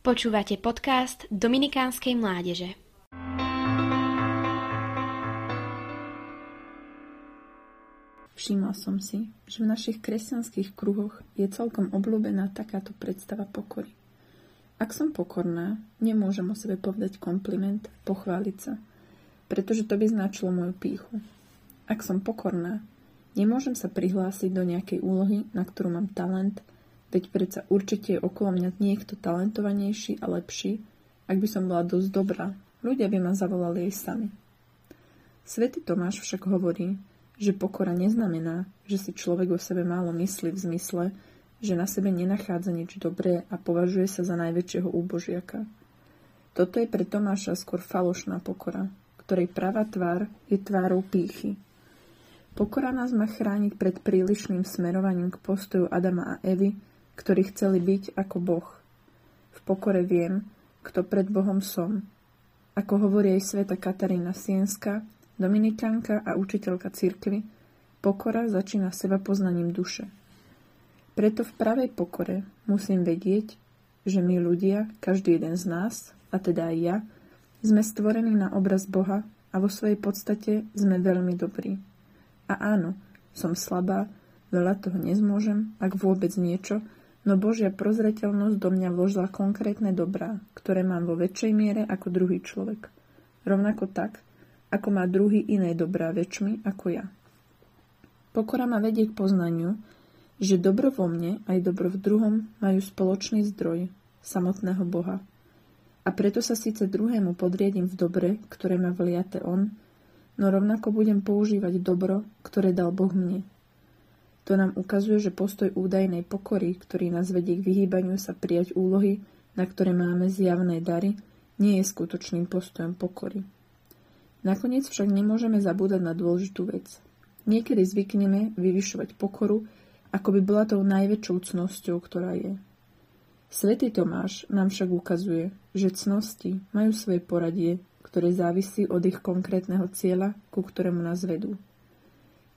Počúvate podcast Dominikánskej mládeže. Všimla som si, že v našich kresťanských kruhoch je celkom obľúbená takáto predstava pokory. Ak som pokorná, nemôžem o sebe povedať kompliment, pochváliť sa, pretože to by značilo moju píchu. Ak som pokorná, nemôžem sa prihlásiť do nejakej úlohy, na ktorú mám talent, Veď predsa určite je okolo mňa niekto talentovanejší a lepší, ak by som bola dosť dobrá. Ľudia by ma zavolali aj sami. Svetý Tomáš však hovorí, že pokora neznamená, že si človek o sebe málo myslí v zmysle, že na sebe nenachádza nič dobré a považuje sa za najväčšieho úbožiaka. Toto je pre Tomáša skôr falošná pokora, ktorej pravá tvár je tvárou pýchy. Pokora nás má chrániť pred prílišným smerovaním k postoju Adama a Evy, ktorí chceli byť ako Boh. V pokore viem, kto pred Bohom som. Ako hovorí aj sveta Katarína Sienska, dominikánka a učiteľka cirkvy, pokora začína seba poznaním duše. Preto v pravej pokore musím vedieť, že my ľudia, každý jeden z nás, a teda aj ja, sme stvorení na obraz Boha a vo svojej podstate sme veľmi dobrí. A áno, som slabá, veľa toho nezmôžem, ak vôbec niečo, no Božia prozreteľnosť do mňa vložila konkrétne dobrá, ktoré mám vo väčšej miere ako druhý človek. Rovnako tak, ako má druhý iné dobrá väčšmi ako ja. Pokora ma vedie k poznaniu, že dobro vo mne aj dobro v druhom majú spoločný zdroj, samotného Boha. A preto sa síce druhému podriedím v dobre, ktoré má vliate on, no rovnako budem používať dobro, ktoré dal Boh mne, to nám ukazuje, že postoj údajnej pokory, ktorý nás vedie k vyhýbaniu sa prijať úlohy, na ktoré máme zjavné dary, nie je skutočným postojom pokory. Nakoniec však nemôžeme zabúdať na dôležitú vec. Niekedy zvykneme vyvyšovať pokoru, ako by bola tou najväčšou cnosťou, ktorá je. Svetý Tomáš nám však ukazuje, že cnosti majú svoje poradie, ktoré závisí od ich konkrétneho cieľa, ku ktorému nás vedú.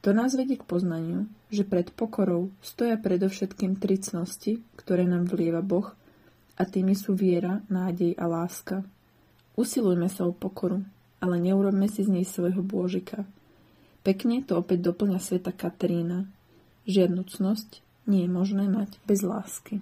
To nás vedie k poznaniu, že pred pokorou stoja predovšetkým tri cnosti, ktoré nám vlieva Boh, a tými sú viera, nádej a láska. Usilujme sa o pokoru, ale neurobme si z nej svojho bôžika. Pekne to opäť doplňa sveta Katarína. Žiadnu cnosť nie je možné mať bez lásky.